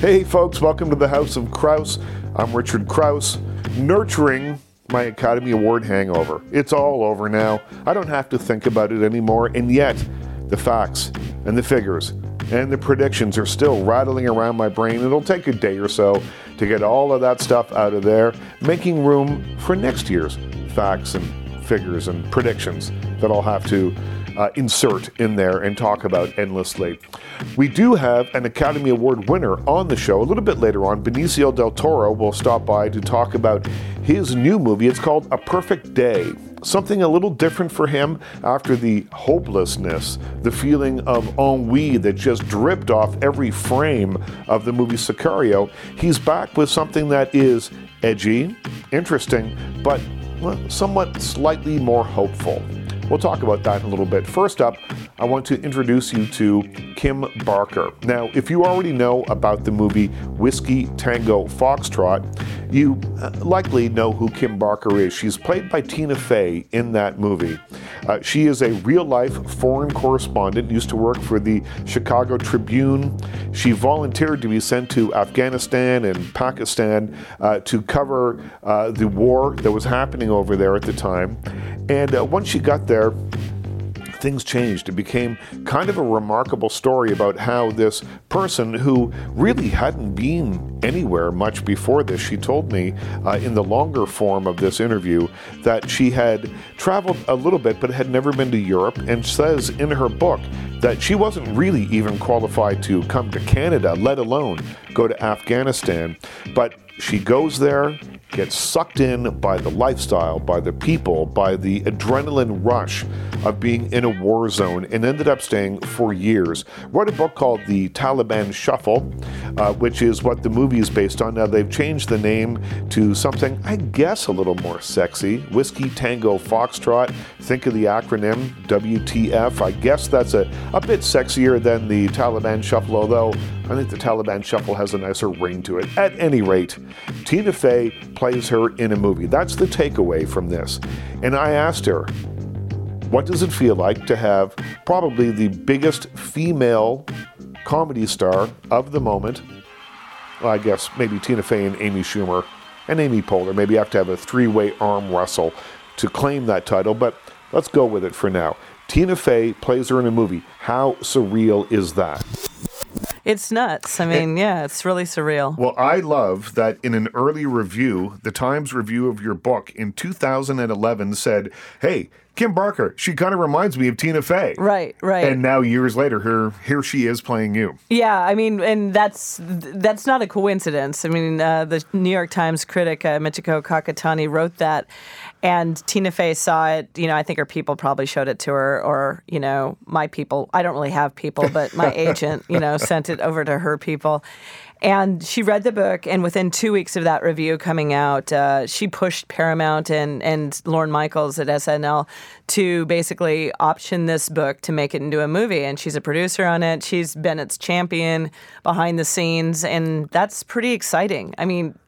Hey, folks, welcome to the House of Kraus. I'm Richard Kraus, nurturing my Academy Award hangover. It's all over now. I don't have to think about it anymore, and yet, the facts and the figures and the predictions are still rattling around my brain. It'll take a day or so to get all of that stuff out of there, making room for next year's facts and figures and predictions that I'll have to uh, insert in there and talk about endlessly. We do have an Academy Award winner on the show a little bit later on. Benicio del Toro will stop by to talk about his new movie. It's called A Perfect Day. Something a little different for him after the hopelessness, the feeling of ennui that just dripped off every frame of the movie Sicario. He's back with something that is edgy, interesting, but somewhat slightly more hopeful. We'll talk about that in a little bit. First up, I want to introduce you to Kim Barker. Now, if you already know about the movie Whiskey Tango Foxtrot, you uh, likely know who Kim Barker is. She's played by Tina Fey in that movie. Uh, she is a real life foreign correspondent, used to work for the Chicago Tribune. She volunteered to be sent to Afghanistan and Pakistan uh, to cover uh, the war that was happening over there at the time. And uh, once she got there, things changed. It became kind of a remarkable story about how this person who really hadn't been anywhere much before this, she told me uh, in the longer form of this interview that she had traveled a little bit but had never been to Europe and says in her book that she wasn't really even qualified to come to Canada, let alone go to Afghanistan. But she goes there gets sucked in by the lifestyle, by the people, by the adrenaline rush of being in a war zone, and ended up staying for years. Wrote a book called The Taliban Shuffle, uh, which is what the movie is based on. Now, they've changed the name to something, I guess, a little more sexy Whiskey Tango Foxtrot. Think of the acronym WTF. I guess that's a, a bit sexier than the Taliban Shuffle, although I think the Taliban Shuffle has a nicer ring to it. At any rate, Tina Fey plays her in a movie. That's the takeaway from this. And I asked her, what does it feel like to have probably the biggest female comedy star of the moment? Well, I guess maybe Tina Fey and Amy Schumer and Amy Poehler. Maybe you have to have a three way arm wrestle to claim that title, but let's go with it for now. Tina Fey plays her in a movie. How surreal is that? It's nuts. I mean, yeah, it's really surreal. Well, I love that in an early review, the Times review of your book in 2011 said, hey, Kim Barker, she kind of reminds me of Tina Fey. Right, right. And now years later, here here she is playing you. Yeah, I mean, and that's that's not a coincidence. I mean, uh, the New York Times critic uh, Michiko Kakutani wrote that, and Tina Fey saw it. You know, I think her people probably showed it to her, or you know, my people. I don't really have people, but my agent, you know, sent it over to her people. And she read the book, and within two weeks of that review coming out, uh, she pushed Paramount and, and Lorne Michaels at SNL to basically option this book to make it into a movie. And she's a producer on it. She's been its champion behind the scenes, and that's pretty exciting. I mean,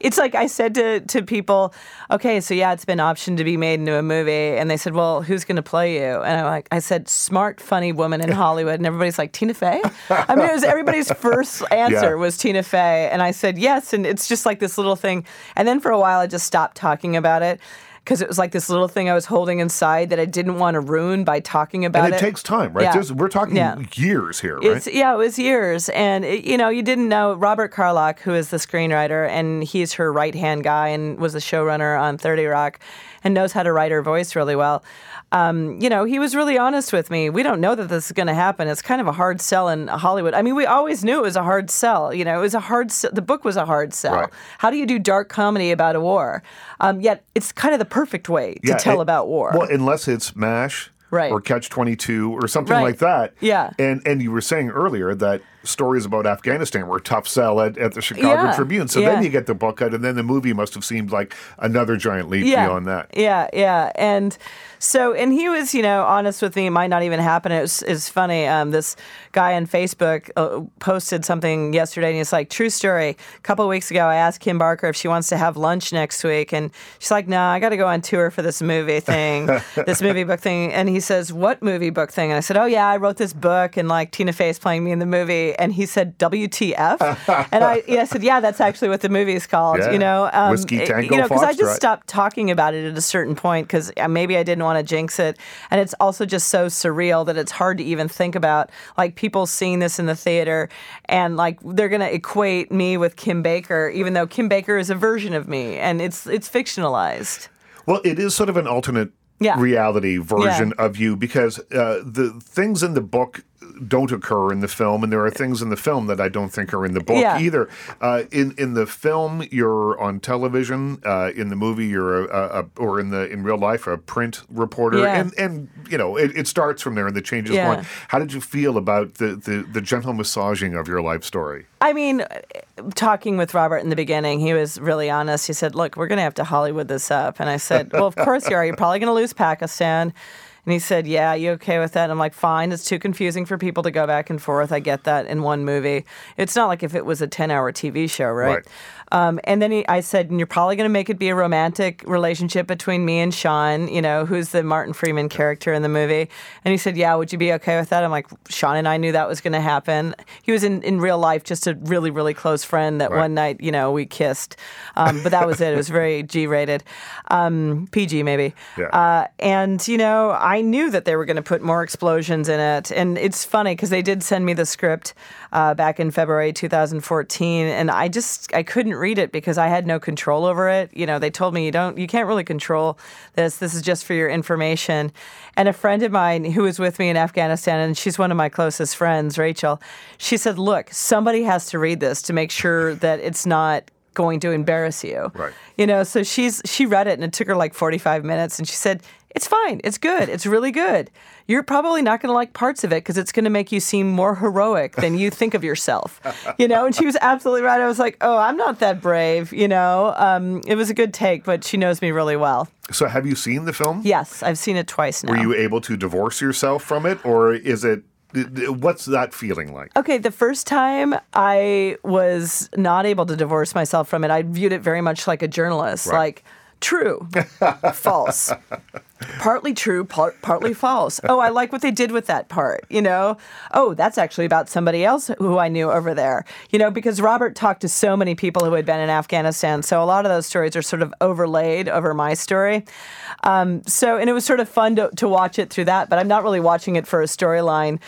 it's like I said to, to people, okay, so yeah, it's been optioned to be made into a movie, and they said, well, who's going to play you? And I like I said, smart, funny woman in Hollywood, and everybody's like Tina Fey. I mean, it was everybody's first answer yeah. was Tina Fey, and I said yes, and it's just like this little thing. And then for a while, I just stopped talking about it because it was like this little thing I was holding inside that I didn't want to ruin by talking about it. and it. it. takes time, right? Yeah. we're talking yeah. years here, right? It's, yeah, it was years. And, it, you know, you didn't know Robert Carlock, who is the screenwriter, and he's her right hand guy and was the showrunner on 30 Rock and knows how to write her voice really well um, you know, he was really honest with me. We don't know that this is going to happen. It's kind of a hard sell in Hollywood. I mean, we always knew it was a hard sell. You know, it was a hard. The book was a hard sell. Right. How do you do dark comedy about a war? Um, yet it's kind of the perfect way to yeah, tell it, about war. Well, unless it's Mash right. or Catch 22 or something right. like that. Yeah. And and you were saying earlier that stories about Afghanistan were tough sell at, at the Chicago yeah. Tribune. So yeah. then you get the book out, and then the movie must have seemed like another giant leap yeah. beyond that. Yeah, yeah. And so, and he was, you know, honest with me. It might not even happen. It was, it was funny. Um, this guy on Facebook uh, posted something yesterday, and he's like, "True story. A couple of weeks ago, I asked Kim Barker if she wants to have lunch next week, and she's like, "No, nah, I got to go on tour for this movie thing, this movie book thing." And he says, "What movie book thing?" And I said, "Oh yeah, I wrote this book, and like Tina Fey's playing me in the movie." And he said, "WTF?" and I, yeah, I said, "Yeah, that's actually what the movie is called." Yeah. You know, um, Whiskey Tango you know, because I just stopped talking about it at a certain point because maybe I didn't want to jinx it, and it's also just so surreal that it's hard to even think about like people seeing this in the theater and like they're gonna equate me with Kim Baker, even though Kim Baker is a version of me, and it's it's fictionalized. Well, it is sort of an alternate Yeah. reality version of you because uh, the things in the book don't occur in the film, and there are things in the film that I don't think are in the book Yeah. either. Uh, in in the film, you're on television. Uh, in the movie, you're a, a, a or in the in real life, a print reporter, Yeah. and and you know it, it starts from there and the changes Yeah. one. How did you feel about the, the the gentle massaging of your life story? I mean, talking with Robert in the beginning, he was really honest. He said, "Look, we're going to have to Hollywood this up," and I said, "Well, of course you are. You're probably going to lose Pakistan." And he said, "Yeah, you okay with that?" And I'm like, "Fine. It's too confusing for people to go back and forth. I get that in one movie. It's not like if it was a 10-hour TV show, right?" Right. Um, and then he, I said, and you're probably going to make it be a romantic relationship between me and Sean, you know, who's the Martin Freeman character in the movie. And he said, yeah, would you be okay with that? I'm like, Sean and I knew that was going to happen. He was in, in real life just a really, really close friend that Right. one night, you know, we kissed. Um, but that was it. It was very G rated, um, PG maybe. Yeah. Uh, and, you know, I knew that they were going to put more explosions in it. And it's funny because they did send me the script uh, back in February 2014. And I just, I couldn't read it because I had no control over it. You know, they told me you don't, you can't really control this. This is just for your information. And a friend of mine who was with me in Afghanistan, and she's one of my closest friends, Rachel, she said, look, somebody has to read this to make sure that it's not going to embarrass you. Right. You know, so she's she read it and it took her like 45 minutes and she said, "It's fine. It's good. It's really good. You're probably not going to like parts of it because it's going to make you seem more heroic than you think of yourself." You know, and she was absolutely right. I was like, "Oh, I'm not that brave." You know, um, it was a good take, but she knows me really well. So, have you seen the film? Yes, I've seen it twice now. Were you able to divorce yourself from it, or is it? What's that feeling like? Okay, the first time I was not able to divorce myself from it, I viewed it very much like a journalist, Right. like true, false, partly true, part, partly false. Oh, I like what they did with that part, you know? Oh, that's actually about somebody else who I knew over there, you know, because Robert talked to so many people who had been in Afghanistan. So a lot of those stories are sort of overlaid over my story. Um, so, and it was sort of fun to, to watch it through that, but I'm not really watching it for a storyline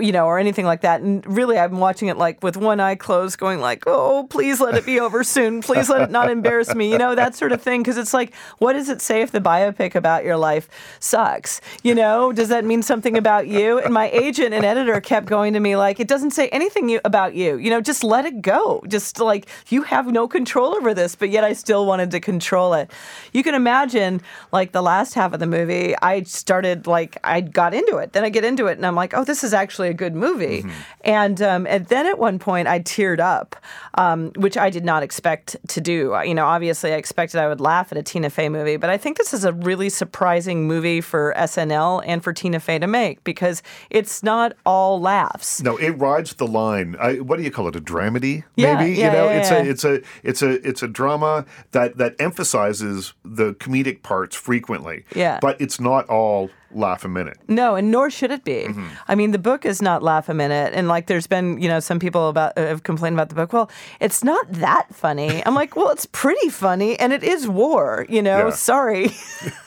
you know, or anything like that. And really, I'm watching it like with one eye closed, going like, "Oh, please let it be over soon. Please let it not embarrass me." You know, that sort of thing. Because it's like, what does it say if the biopic about your life sucks? You know, does that mean something about you? And my agent and editor kept going to me like, "It doesn't say anything you, about you. You know, just let it go. Just like you have no control over this." But yet, I still wanted to control it. You can imagine, like the last half of the movie, I started like I got into it. Then I get into it, and I'm like, "Oh, this is actually a good movie." And um, and then at one point, I teared up, um, which I did not expect to do. You know, obviously, I expected I would laugh at a Tina Fey movie, but I think this is a really surprising movie for SNL and for Tina Fey to make because it's not all laughs. No, it rides the line. I, what do you call it? A dramedy, Yeah, maybe. yeah, you know, yeah, it's a it's a it's a it's a drama that that emphasizes the comedic parts frequently. Yeah. but it's not all laugh a minute. No, and nor should it be. I mean, the book is not laugh a minute, and like, there's been you know some people about uh, have complained about the book. Well, it's not that funny. I'm like, well, it's pretty funny, and it is war. You know, Yeah. sorry.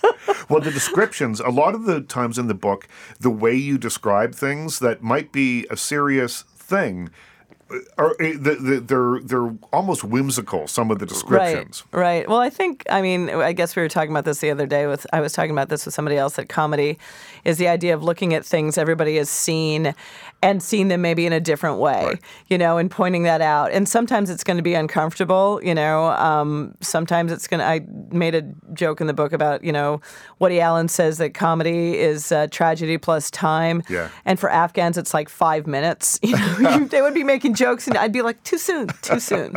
Well, the descriptions, a lot of the times in the book, the way you describe things that might be a serious thing, are eh, the, they're they're almost whimsical. Some of the descriptions. Right, right. Well, I think, I mean, I guess we were talking about this the other day with, I was talking about this with somebody else at comedy is the idea of looking at things everybody has seen and seeing them maybe in a different way, Right. you know, and pointing that out. And sometimes it's going to be uncomfortable, you know. Um, sometimes it's going to, I made a joke in the book about, you know, Woody Allen says that comedy is uh, tragedy plus time. Yeah. And for Afghans, it's like five minutes. You know, they would be making jokes, and I'd be like, too soon, too soon.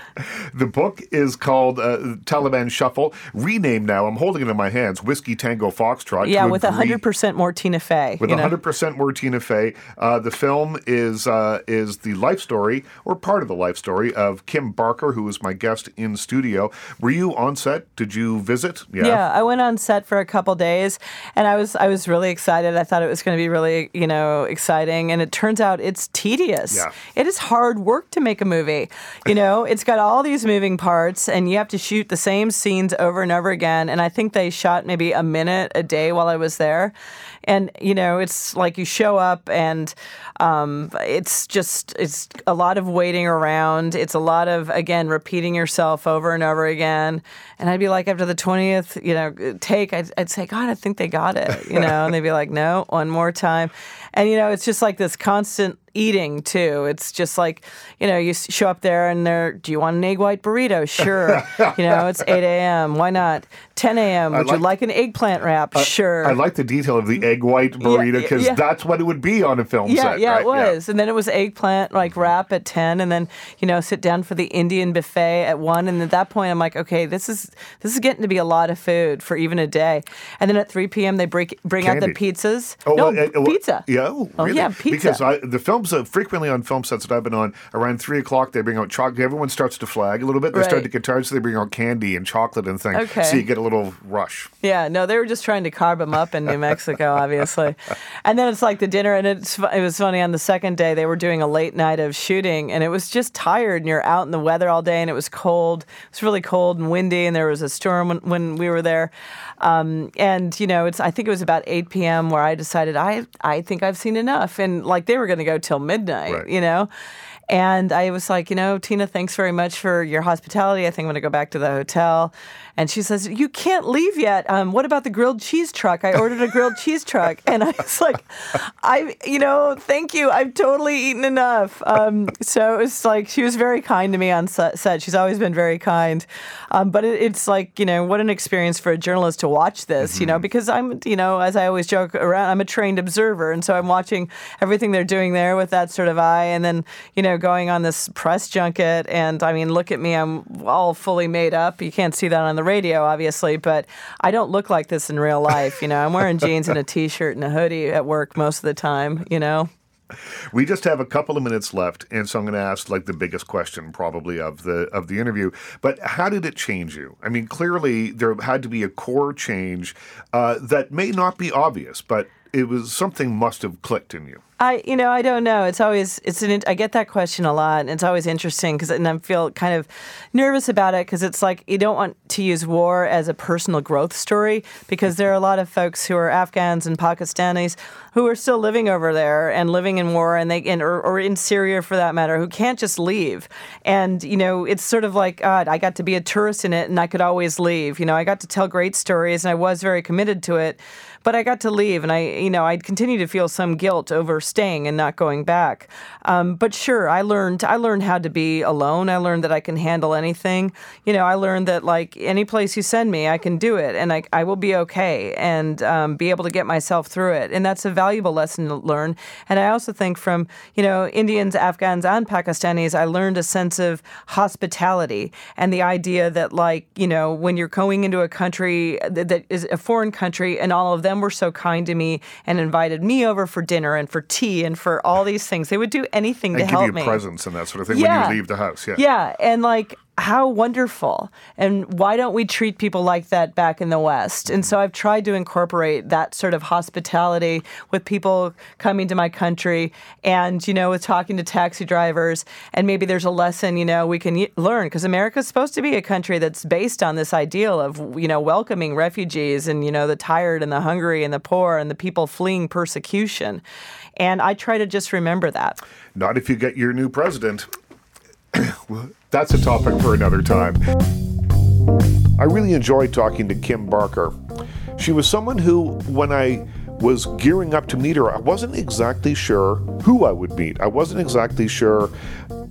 the book is called uh, Taliban Shuffle, renamed now. I'm holding it in my hands. Whiskey Tango Foxtrot. Yeah, with hundred percent more Tina Fey. With hundred percent more Tina Fey. Uh, the film is uh, is the life story or part of the life story of Kim Barker, who was my guest in studio. Were you on set? Did you visit? Yeah, yeah I went on set for a couple days, and I was I was really excited. I thought it was going to be really you know exciting, and it turns out it's tedious. Yeah. It is hard work to make a movie. You know, it's got all these moving parts, and you have to shoot the same scenes over and over again. And I think they shot maybe a minute a day while I was there. And you know, it's like you show up, and um, it's just it's a lot of waiting around. It's a lot of again repeating yourself over and over again. And I'd be like, after the twentieth, you know, take, I'd, I'd say, God, I think they got it. You know, and they'd be like, No, one more time. And you know, it's just like this constant eating too. It's just like, you know, you show up there and they're, do you want an egg white burrito? Sure. you know, it's 8 a.m. Why not? 10 a.m. Would like, you like an eggplant wrap? Uh, sure. I like the detail of the egg white burrito because yeah, yeah. that's what it would be on a film yeah, set. Yeah, right? it was. And then it was eggplant like wrap at 10 and then, you know, sit down for the Indian buffet at 1. And at that point, I'm like, okay, this is this is getting to be a lot of food for even a day. And then at 3 p.m., they break, bring Candy. out the pizzas. Oh, no, uh, uh, pizza. Yeah, oh, oh yeah, pizza. Because I, the films, uh, frequently on film sets that I've been on, around 3 o'clock, they bring out chocolate. Everyone starts to flag a little bit. They right. start to get tired, so they bring out candy and chocolate and things. Okay. So you get a little rush. Yeah, no, they were just trying to carb them up in New Mexico, obviously. and then it's like the dinner, and it's it was funny. On the second day, they were doing a late night of shooting, and it was just tired, and you're out in the weather all day, and it was cold. It was really cold and windy, and there was a storm when, when we were there. Um, and you know, it's I think it was about 8 p.m. where I decided I I think I've seen enough, and like they were going to go till midnight, right. you know. And I was like, you know, Tina, thanks very much for your hospitality. I think I'm going to go back to the hotel. And she says, You can't leave yet. Um, what about the grilled cheese truck? I ordered a grilled cheese truck. And I was like, I, you know, thank you. I've totally eaten enough. Um, so it was like, she was very kind to me on set. She's always been very kind. Um, but it, it's like, you know, what an experience for a journalist to watch this, mm-hmm. you know, mm-hmm. because I'm, you know, as I always joke around, I'm a trained observer. And so I'm watching everything they're doing there with that sort of eye. And then, you know, going on this press junket. And I mean, look at me, I'm all fully made up. You can't see that on the radio, obviously, but I don't look like this in real life. You know, I'm wearing jeans and a t-shirt and a hoodie at work most of the time. You know. We just have a couple of minutes left, and so I'm going to ask like the biggest question probably of the of the interview. But how did it change you? I mean, clearly there had to be a core change uh, that may not be obvious, but it was something must have clicked in you. I, you know, I don't know. It's always, it's an, I get that question a lot, and it's always interesting because, and I feel kind of nervous about it because it's like you don't want to use war as a personal growth story because there are a lot of folks who are Afghans and Pakistanis who are still living over there and living in war, and they, and, or, or in Syria for that matter, who can't just leave. And you know, it's sort of like God, I got to be a tourist in it, and I could always leave. You know, I got to tell great stories, and I was very committed to it but I got to leave, and I, you know, I'd continue to feel some guilt over staying and not going back. Um, but sure, I learned, I learned how to be alone. I learned that I can handle anything. You know, I learned that like any place you send me, I can do it, and I, I will be okay, and um, be able to get myself through it. And that's a valuable lesson to learn. And I also think from you know Indians, Afghans, and Pakistanis, I learned a sense of hospitality and the idea that like you know when you're going into a country that, that is a foreign country, and all of them were so kind to me and invited me over for dinner and for tea and for all these things. They would do anything and to help me. give you presents and that sort of thing yeah. when you leave the house. Yeah. Yeah, and like how wonderful. And why don't we treat people like that back in the West? And so I've tried to incorporate that sort of hospitality with people coming to my country and, you know, with talking to taxi drivers. And maybe there's a lesson, you know, we can learn because America's supposed to be a country that's based on this ideal of, you know, welcoming refugees and, you know, the tired and the hungry and the poor and the people fleeing persecution. And I try to just remember that. Not if you get your new president. That's a topic for another time. I really enjoyed talking to Kim Barker. She was someone who, when I was gearing up to meet her, I wasn't exactly sure who I would meet. I wasn't exactly sure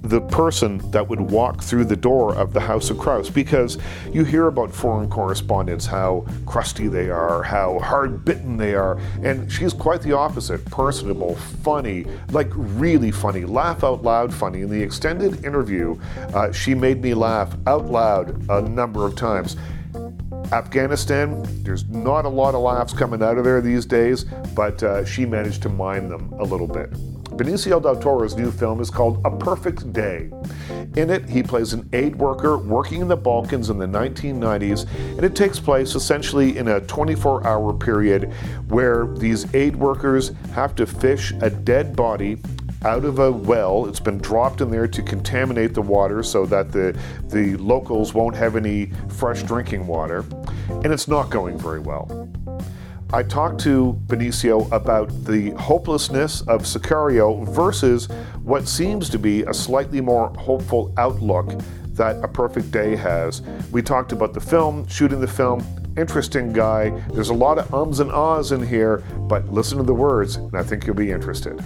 the person that would walk through the door of the House of Kraus because you hear about foreign correspondents, how crusty they are, how hard bitten they are, and she's quite the opposite personable, funny, like really funny, laugh out loud funny. In the extended interview, uh, she made me laugh out loud a number of times. Afghanistan, there's not a lot of laughs coming out of there these days, but uh, she managed to mine them a little bit. Benicio del Toro's new film is called A Perfect Day. In it, he plays an aid worker working in the Balkans in the 1990s, and it takes place essentially in a 24 hour period where these aid workers have to fish a dead body out of a well. It's been dropped in there to contaminate the water so that the, the locals won't have any fresh drinking water, and it's not going very well. I talked to Benicio about the hopelessness of Sicario versus what seems to be a slightly more hopeful outlook that A Perfect Day has. We talked about the film, shooting the film, interesting guy. There's a lot of ums and ahs in here, but listen to the words, and I think you'll be interested.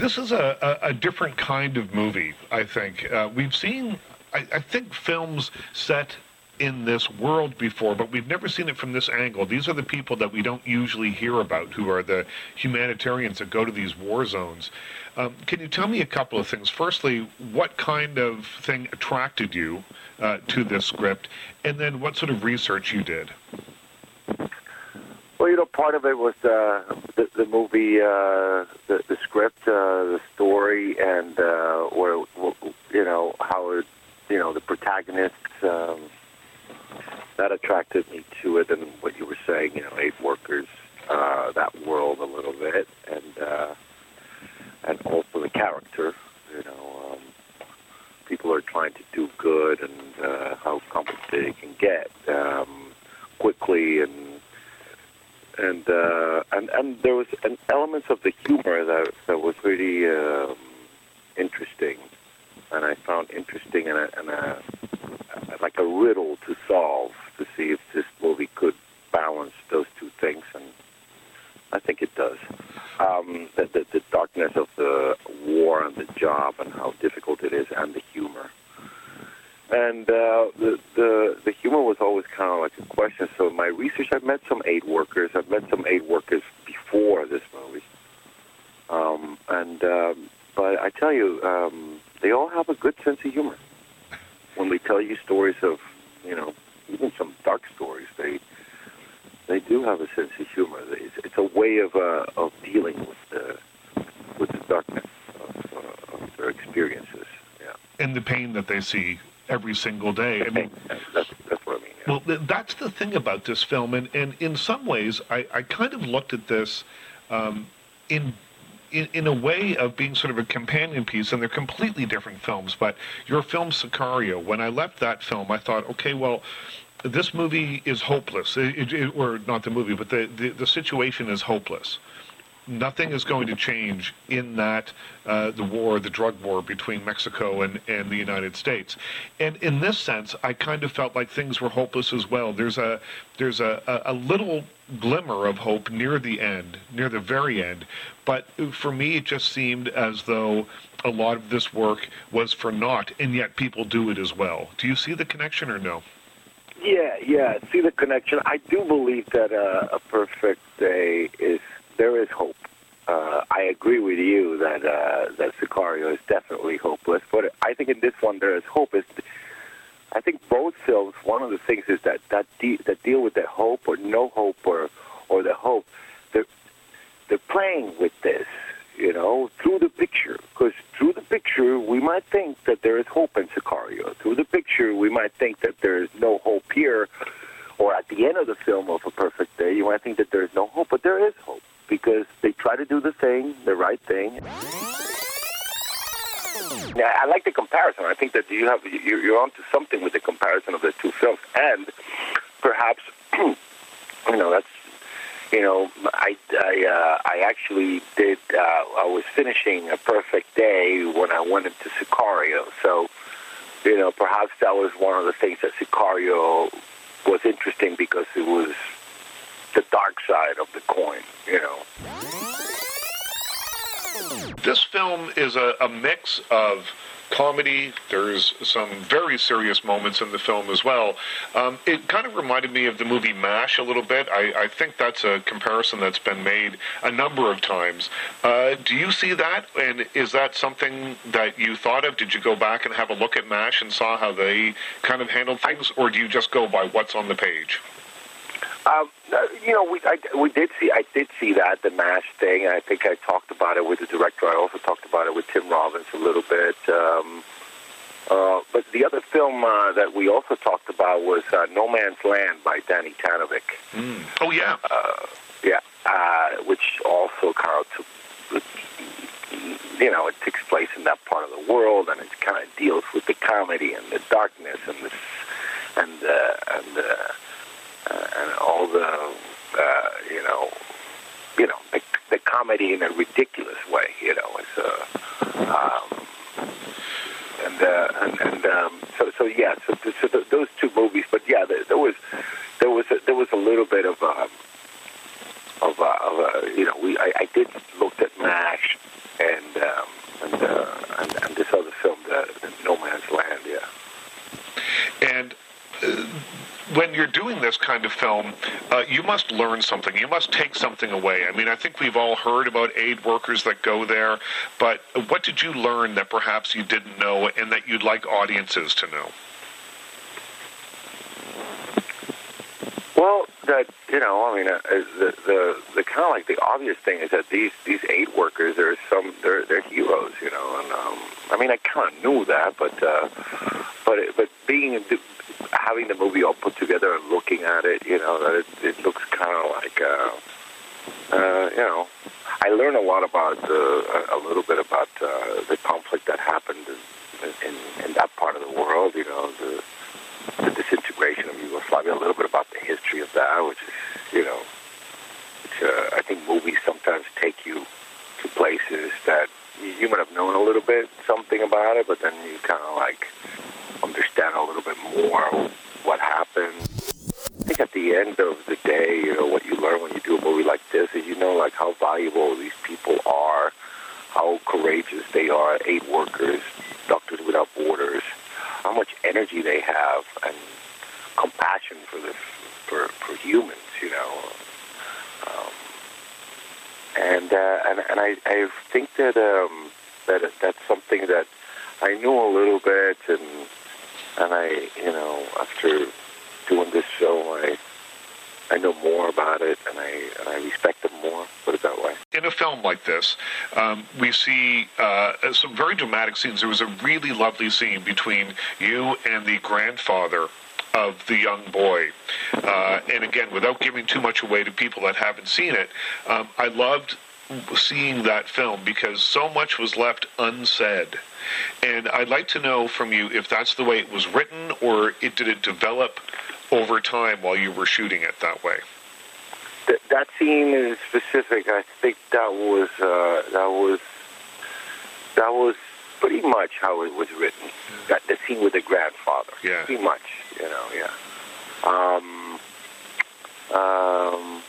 This is a, a, a different kind of movie, I think. Uh, we've seen, I, I think, films set in this world before, but we've never seen it from this angle. These are the people that we don't usually hear about, who are the humanitarians that go to these war zones. Um, can you tell me a couple of things? Firstly, what kind of thing attracted you uh, to this script, and then what sort of research you did? Well, you know, part of it was uh, the, the movie, uh, the, the script, uh, the story, and uh, where you know how it, you know the protagonists. Um, that attracted me to it, and what you were saying, you know, aid workers, uh, that world a little bit, and uh, and also the character. You know, um, people are trying to do good, and uh, how complicated it can get um, quickly, and and uh, and and there was an elements of the humor that that was really um, interesting, and I found interesting and a, and a like a riddle to solve to see if this movie could balance those two things, and I think it does. Um, the, the, the darkness of the war and the job and how difficult it is, and the humor. And uh, the, the the humor was always kind of like a question. So in my research, I've met some aid workers. I've met some aid workers before this movie. Um, and um, but I tell you, um, they all have a good sense of humor. When we tell you stories of, you know, even some dark stories, they they do have a sense of humor. It's, it's a way of uh, of dealing with the with the darkness of, uh, of their experiences. Yeah, and the pain that they see every single day. I mean, that's, that's what I mean. Yeah. Well, that's the thing about this film, and, and in some ways, I, I kind of looked at this um, in in, in a way of being sort of a companion piece, and they're completely different films. But your film Sicario, when I left that film, I thought, okay, well, this movie is hopeless, it, it, or not the movie, but the, the, the situation is hopeless nothing is going to change in that uh, the war, the drug war between Mexico and, and the United States. And in this sense, I kind of felt like things were hopeless as well. There's a there's a, a, a little glimmer of hope near the end, near the very end. But for me, it just seemed as though a lot of this work was for naught, and yet people do it as well. Do you see the connection or no? Yeah, yeah, see the connection. I do believe that uh, a perfect day is there is hope. Uh, I agree with you that uh, that Sicario is definitely hopeless, but I think in this one there is hope. Is I think both films. One of the things is that that de- that deal with the hope or no hope or or the hope. They're they're playing with this, you know, through the picture. Because through the picture, we might think that there is hope in Sicario. Through the picture, we might think that there is no hope here. Or at the end of the film of A Perfect Day, you might think that there is no hope, but there is hope because they try to do the thing, the right thing. Yeah, I like the comparison. I think that you have you're, you're onto something with the comparison of the two films, and perhaps you know that's you know I I uh, I actually did uh, I was finishing a perfect day when I went into Sicario, so you know perhaps that was one of the things that Sicario was interesting because it was the dark side of the coin, you know. This film is a, a mix of comedy. There's some very serious moments in the film as well. Um, it kind of reminded me of the movie MASH a little bit. I, I think that's a comparison that's been made a number of times. Uh, do you see that? And is that something that you thought of? Did you go back and have a look at MASH and saw how they kind of handled things, or do you just go by what's on the page? Um, uh, you know, we I, we did see I did see that the Mash thing. I think I talked about it with the director. I also talked about it with Tim Robbins a little bit. Um, uh, but the other film uh, that we also talked about was uh, No Man's Land by Danis Tanovic. Mm. Oh yeah, uh, yeah, uh, which also kind of took, you know, it takes place in that part of the world, and it kind of deals with the comedy and the darkness and the and uh, and. Uh, uh, and all the uh, you know you know the, the comedy in a ridiculous way you know it's uh, um, and uh, and, and um, so so yeah so, so th- those two movies but yeah there, there was there was a, there was a little bit of um, of, uh, of uh, you know we I, I did looked at Mash and um, and, uh, and and this other film the, the No Man's Land yeah and. Uh, when you're doing this kind of film, uh, you must learn something. You must take something away. I mean, I think we've all heard about aid workers that go there, but what did you learn that perhaps you didn't know and that you'd like audiences to know? Well, that you know, I mean, uh, the the the kind of like the obvious thing is that these these aid workers are some they're they're heroes, you know, and um, I mean, I kind of knew that, but uh, but but being having the movie all put together and looking at it, you know, that it, it looks kind of like, uh, uh, you know, I learned a lot about uh, a little bit about uh, the conflict that happened in, in, in that part of the world. You know, the, the disintegration of Yugoslavia. A little bit about the history of that, which is, you know, which uh, I think movies sometimes take you to places that you, you might have known a little bit something about it, but then you kind of like understand a bit more what happened. I think at the end of the day, you know, what you learn when you do a movie like this is you know, like how valuable these people are, how courageous they are, aid workers, Doctors Without Borders, how much energy they have, and compassion for the for for humans, you know. Um, and uh, and and I I think that um, that that's something that I knew a little bit, and and I, you know, after doing this show, I I know more about it, and I and I respect them more. Put it that way. In a film like this, um, we see uh, some very dramatic scenes. There was a really lovely scene between you and the grandfather of the young boy. Uh, and again, without giving too much away to people that haven't seen it, um, I loved seeing that film because so much was left unsaid. And I'd like to know from you if that's the way it was written or it did it develop over time while you were shooting it that way. That, that scene is specific. I think that was uh, that was that was pretty much how it was written. That the scene with the grandfather. Yeah. Pretty much, you know. Yeah. Um, um,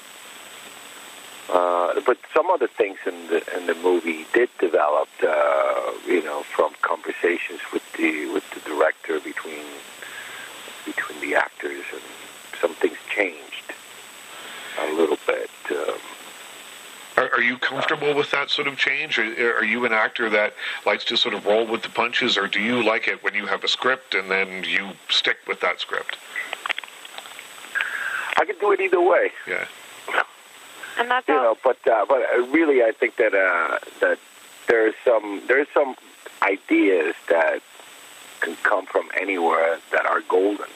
uh, but some other things in the in the movie did develop, uh, you know, from conversations with the with the director between between the actors, and some things changed a little bit. Um, are, are, you comfortable with that sort of change? Are, are, you an actor that likes to sort of roll with the punches, or do you like it when you have a script and then you stick with that script? I can do it either way. Yeah. And that's you know, but uh, but really, I think that uh, that there's some there's some ideas that can come from anywhere that are golden,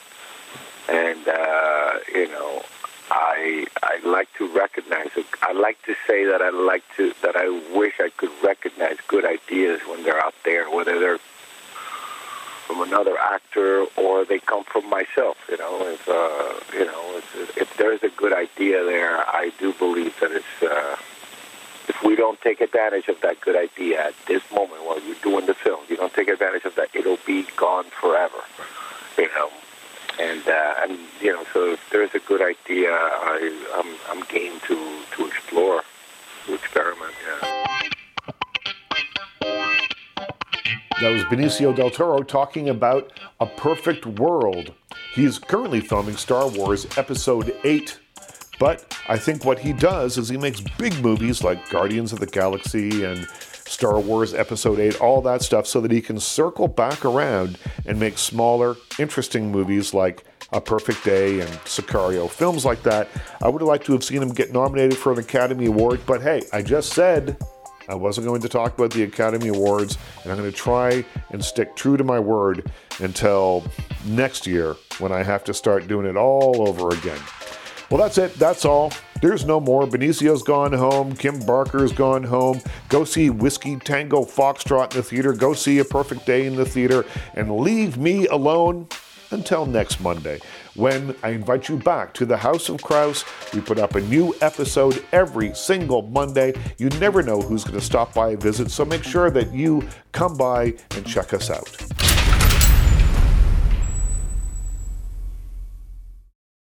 and uh, you know, I I like to recognize. I like to say that I like to that I wish I could recognize good ideas when they're out there, whether they're from another actor or they come from myself. You know, if uh, you know, if, if there's a good idea there, I do believe that it's. Uh, we don't take advantage of that good idea at this moment while you're doing the film, you don't take advantage of that, it'll be gone forever. You know, and uh, and you know, so if there's a good idea, I, I'm I'm game to to explore, to experiment. Yeah. That was Benicio del Toro talking about A Perfect World. He's currently filming Star Wars Episode 8. But I think what he does is he makes big movies like Guardians of the Galaxy and Star Wars Episode 8, all that stuff, so that he can circle back around and make smaller, interesting movies like A Perfect Day and Sicario, films like that. I would have liked to have seen him get nominated for an Academy Award, but hey, I just said I wasn't going to talk about the Academy Awards, and I'm going to try and stick true to my word until next year when I have to start doing it all over again. Well, that's it. That's all. There's no more. Benicio's gone home. Kim Barker's gone home. Go see Whiskey Tango Foxtrot in the theater. Go see A Perfect Day in the theater. And leave me alone until next Monday, when I invite you back to the House of Kraus. We put up a new episode every single Monday. You never know who's going to stop by and visit, so make sure that you come by and check us out.